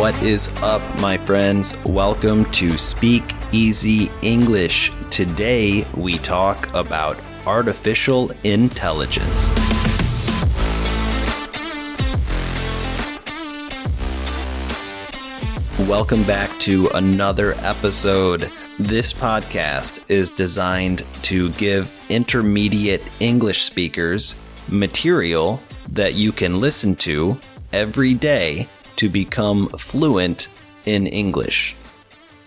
What is up, my friends? Welcome to Speak Easy English. Today we talk about artificial intelligence. Welcome back to another episode. This podcast is designed to give intermediate English speakers material that you can listen to every day to become fluent in English.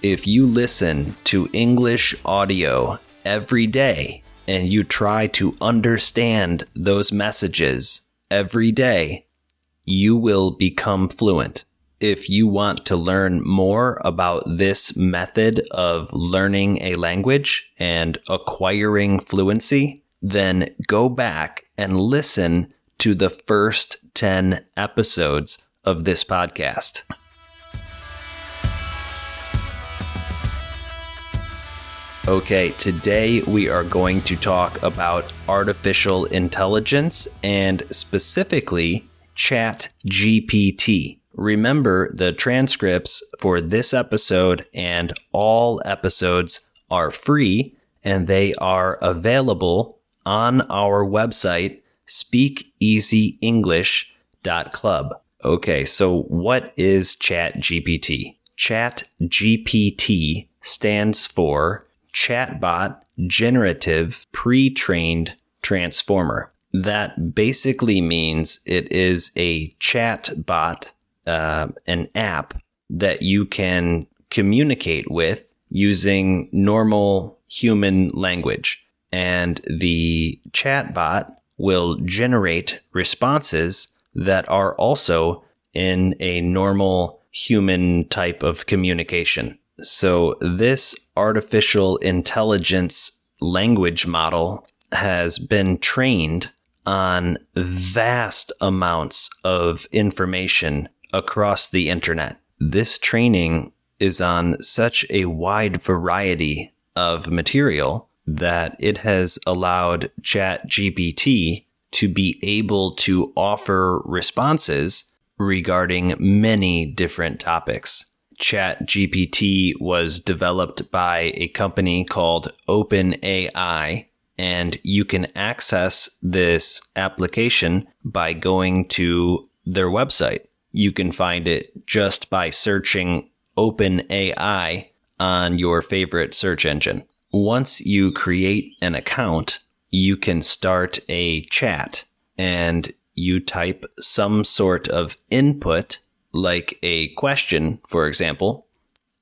If you listen to English audio every day and you try to understand those messages every day, you will become fluent. If you want to learn more about this method of learning a language and acquiring fluency, then go back and listen to the first 10 episodes of this podcast. Okay, today we are going to talk about artificial intelligence and specifically Chat GPT. Remember, the transcripts for this episode and all episodes are free and they are available on our website, speakeasyenglish.club. Okay, so what is Chat GPT? Chat GPT stands for Chatbot Generative Pre Trained Transformer. That basically means it is a chatbot, uh, an app that you can communicate with using normal human language. And the chatbot will generate responses that are also in a normal human type of communication. So, this artificial intelligence language model has been trained on vast amounts of information across the internet. This training is on such a wide variety of material that it has allowed ChatGPT to be able to offer responses regarding many different topics. ChatGPT was developed by a company called OpenAI, and you can access this application by going to their website. You can find it just by searching OpenAI on your favorite search engine. Once you create an account, you can start a chat and you type some sort of input, like a question, for example,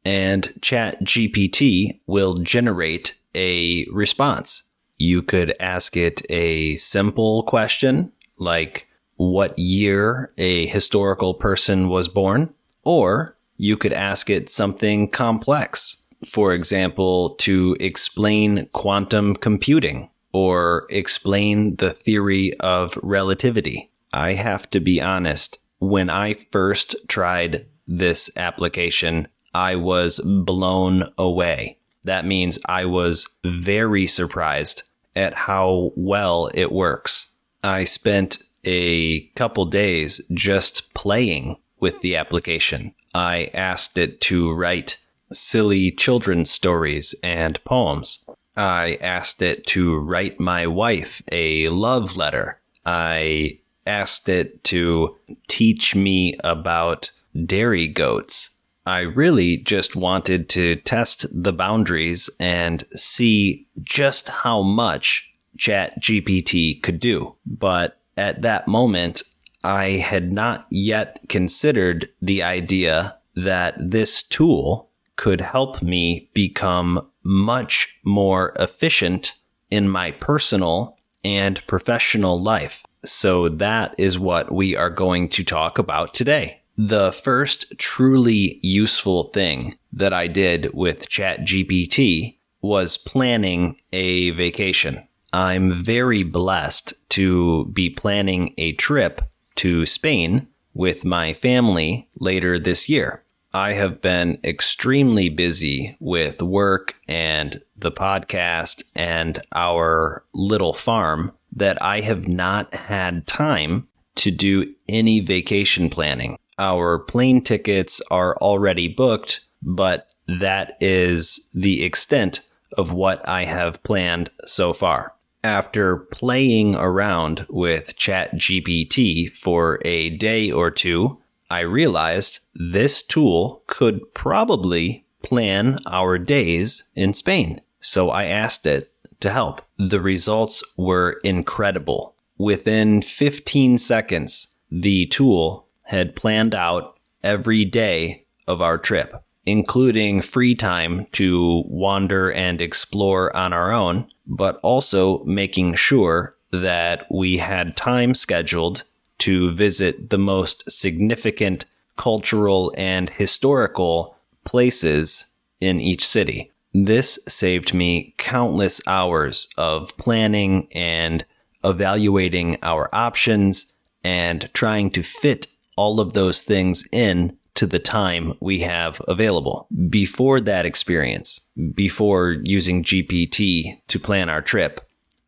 and Chat GPT will generate a response. You could ask it a simple question, like what year a historical person was born, or you could ask it something complex. For example, to explain quantum computing or explain the theory of relativity. I have to be honest, when I first tried this application, I was blown away. That means I was very surprised at how well it works. I spent a couple days just playing with the application. I asked it to write silly children's stories and poems. I asked it to write my wife a love letter. I asked it to teach me about dairy goats. I really just wanted to test the boundaries and see just how much ChatGPT could do. But at that moment, I had not yet considered the idea that this tool could help me become much more efficient in my personal and professional life. So that is what we are going to talk about today. The first truly useful thing that I did with ChatGPT was planning a vacation. I'm very blessed to be planning a trip to Spain with my family later this year. I have been extremely busy with work and the podcast and our little farm that I have not had time to do any vacation planning. our plane tickets are already booked, but that is the extent of what I have planned so far. After playing around with ChatGPT for a day or two, I realized this tool could probably plan our days in Spain. So I asked it to help. The results were incredible. Within 15 seconds, the tool had planned out every day of our trip, including free time to wander and explore on our own, but also making sure that we had time scheduled to visit the most significant cultural and historical places in each city. This saved me countless hours of planning and evaluating our options and trying to fit all of those things in to the time we have available. Before that experience, before using GPT to plan our trip,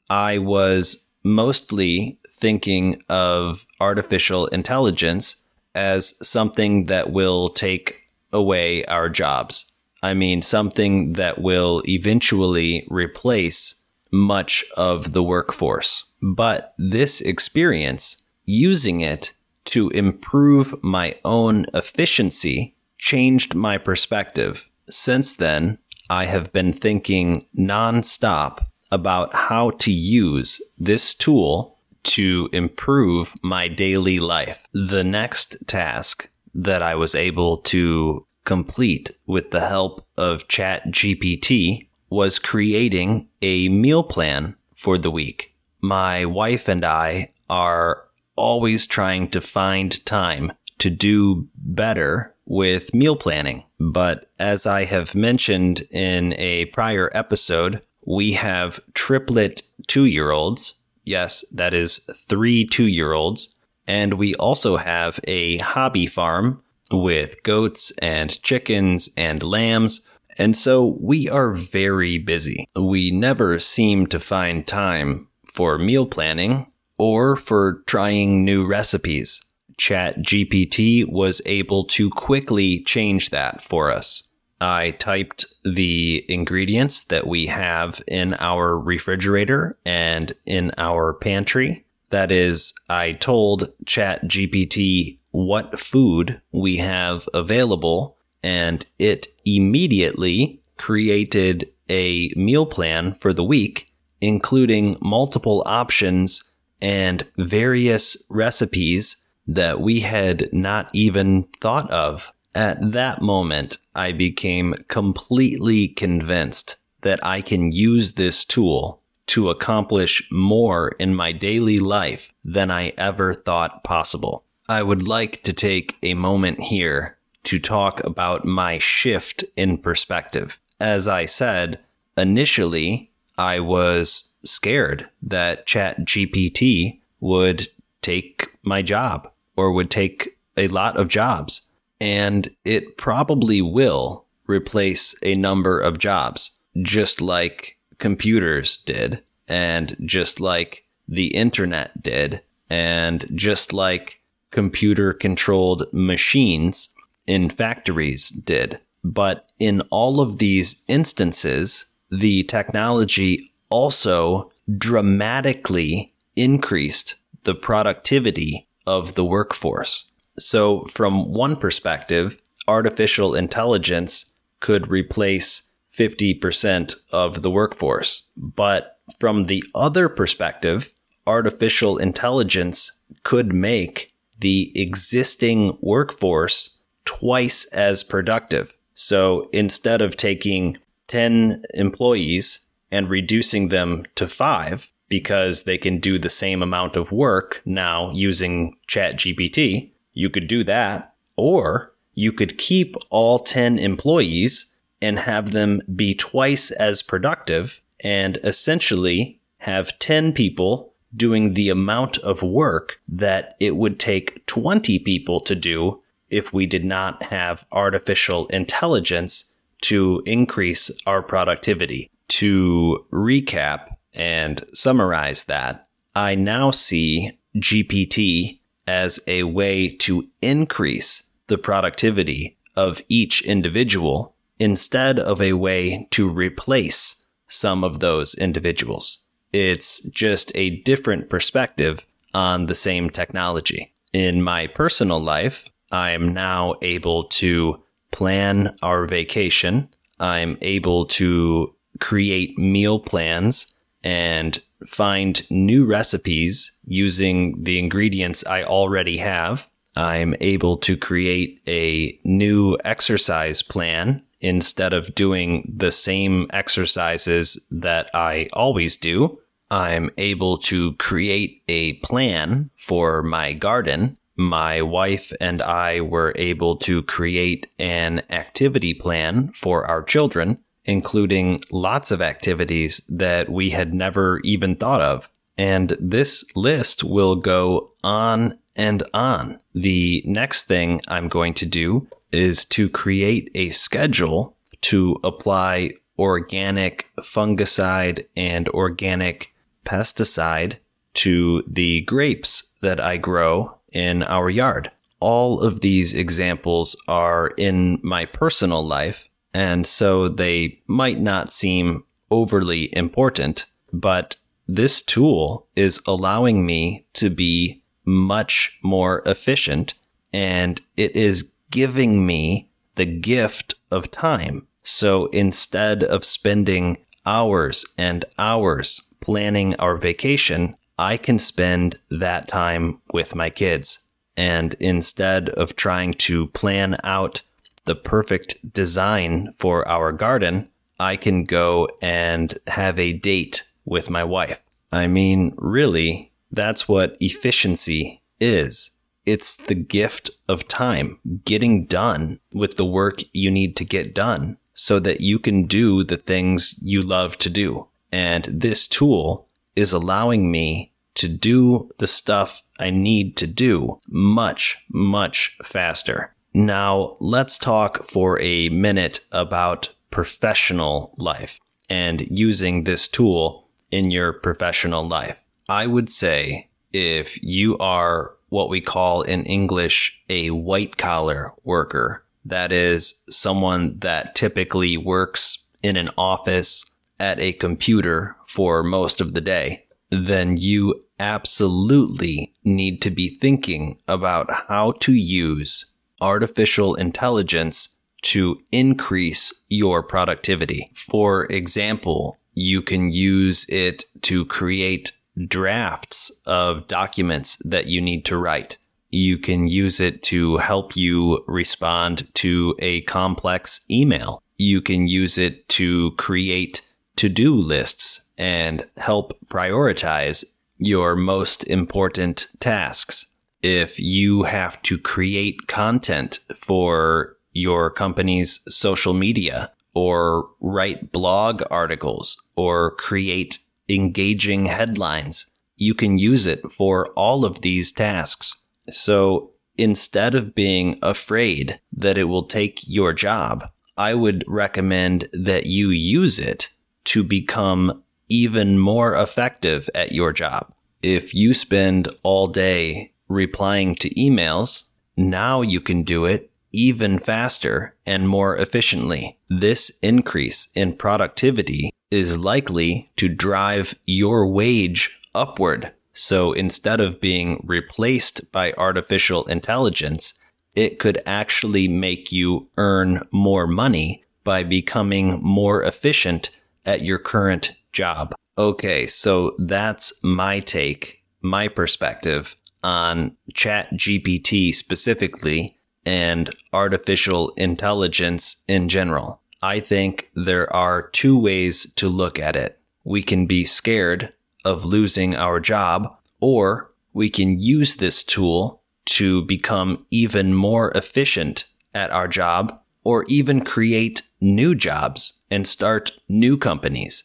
I was mostly thinking of artificial intelligence as something that will take away our jobs. I mean, something that will eventually replace much of the workforce. But this experience, using it to improve my own efficiency changed my perspective. Since then, I have been thinking nonstop about how to use this tool to improve my daily life. The next task that I was able to complete with the help of ChatGPT was creating a meal plan for the week. My wife and I are always trying to find time to do better with meal planning. But as I have mentioned in a prior episode, we have triplet two year olds. Yes, that is three two year olds. And we also have a hobby farm with goats and chickens and lambs. And so we are very busy. We never seem to find time for meal planning or for trying new recipes. ChatGPT was able to quickly change that for us. I typed the ingredients that we have in our refrigerator and in our pantry. That is, I told ChatGPT what food we have available, and it immediately created a meal plan for the week, including multiple options and various recipes that we had not even thought of. At that moment, I became completely convinced that I can use this tool to accomplish more in my daily life than I ever thought possible. I would like to take a moment here to talk about my shift in perspective. As I said, initially, I was scared that Chat GPT would take my job or would take a lot of jobs. And it probably will replace a number of jobs, just like computers did, and just like the internet did, and just like computer controlled machines in factories did. But in all of these instances, the technology also dramatically increased the productivity of the workforce. So, from one perspective, artificial intelligence could replace 50% of the workforce. But from the other perspective, artificial intelligence could make the existing workforce twice as productive. So instead of taking 10 employees and reducing them to five because they can do the same amount of work now using ChatGPT. You could do that. Or you could keep all 10 employees and have them be twice as productive and essentially have 10 people doing the amount of work that it would take 20 people to do if we did not have artificial intelligence to increase our productivity to recap and summarize that, I now see GPT as a way to increase the productivity of each individual instead of a way to replace some of those individuals. It's just a different perspective on the same technology. In my personal life, I am now able to plan our vacation. I'm able to create meal plans and find new recipes using the ingredients I already have. I'm able to create a new exercise plan instead of doing the same exercises that I always do. I'm able to create a plan for my garden. My wife and I were able to create an activity plan for our children including lots of activities that we had never even thought of. And this list will go on and on. The next thing I'm going to do is to create a schedule to apply organic fungicide and organic pesticide to the grapes that I grow in our yard. All of these examples are in my personal life, and so they might not seem overly important, but this tool is allowing me to be much more efficient and it is giving me the gift of time. So instead of spending hours and hours planning our vacation, I can spend that time with my kids. And instead of trying to plan out the perfect design for our garden, I can go and have a date with my wife. I mean, really, that's what efficiency is. It's the gift of time, getting done with the work you need to get done so that you can do the things you love to do. And this tool is allowing me to do the stuff I need to do much, much faster. Now, let's talk for a minute about professional life and using this tool in your professional life. I would say if you are what we call in English a white collar worker, that is someone that typically works in an office at a computer for most of the day, then you absolutely need to be thinking about how to use artificial intelligence to increase your productivity. For example, you can use it to create drafts of documents that you need to write. You can use it to help you respond to a complex email. You can use it to create to do lists and help prioritize your most important tasks if you have to create content for your company's social media or write blog articles or create engaging headlines, you can use it for all of these tasks. So instead of being afraid that it will take your job, I would recommend that you use it to become even more effective at your job. If you spend all day replying to emails, now you can do it even faster and more efficiently. This increase in productivity is likely to drive your wage upward. So instead of being replaced by artificial intelligence, it could actually make you earn more money by becoming more efficient at your current job. Okay, so that's my take, my perspective on Chat GPT specifically and artificial intelligence in general. I think there are two ways to look at it. We can be scared of losing our job, or we can use this tool to become even more efficient at our job, or even create new jobs and start new companies.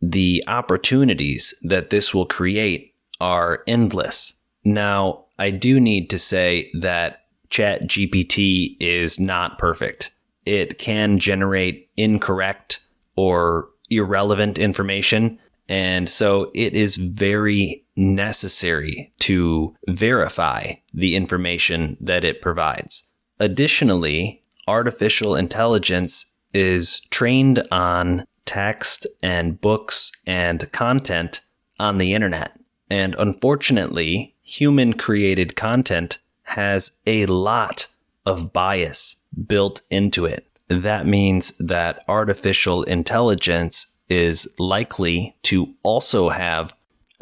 The opportunities that this will create are endless. Now, I do need to say that Chat GPT is not perfect. It can generate incorrect or irrelevant information. And so it is very necessary to verify the information that it provides. Additionally, artificial intelligence is trained on text and books and content on the internet. And unfortunately, human created content has a lot of bias built into it. That means that artificial intelligence is likely to also have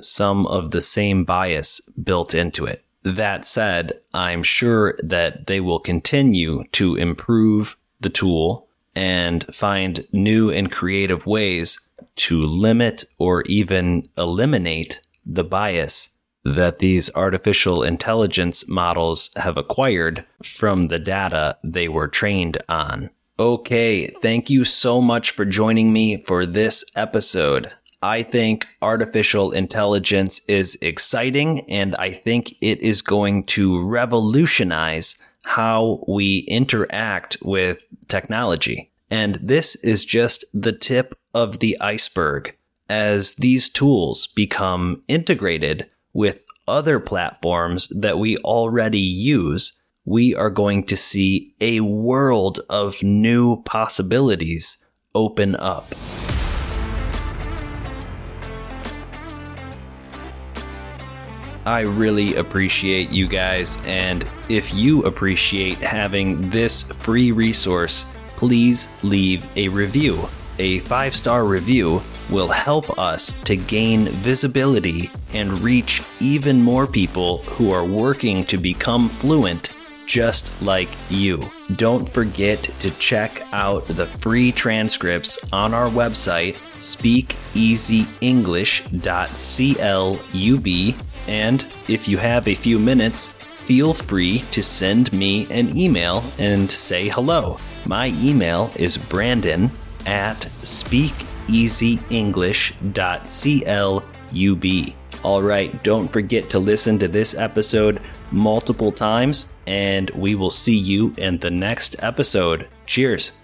some of the same bias built into it. That said, I'm sure that they will continue to improve the tool and find new and creative ways to limit or even eliminate the bias that these artificial intelligence models have acquired from the data they were trained on. Okay, thank you so much for joining me for this episode. I think artificial intelligence is exciting and I think it is going to revolutionize how we interact with technology. And this is just the tip of the iceberg as these tools become integrated with other platforms that we already use. We are going to see a world of new possibilities open up. I really appreciate you guys. And if you appreciate having this free resource, please leave a review. A five star review will help us to gain visibility and reach even more people who are working to become fluent just like you. Don't forget to check out the free transcripts on our website, speakeasyenglish.club and if you have a few minutes, feel free to send me an email and say hello. My email is brandon at speakeasyenglish.club. All right, don't forget to listen to this episode multiple times, and we will see you in the next episode. Cheers.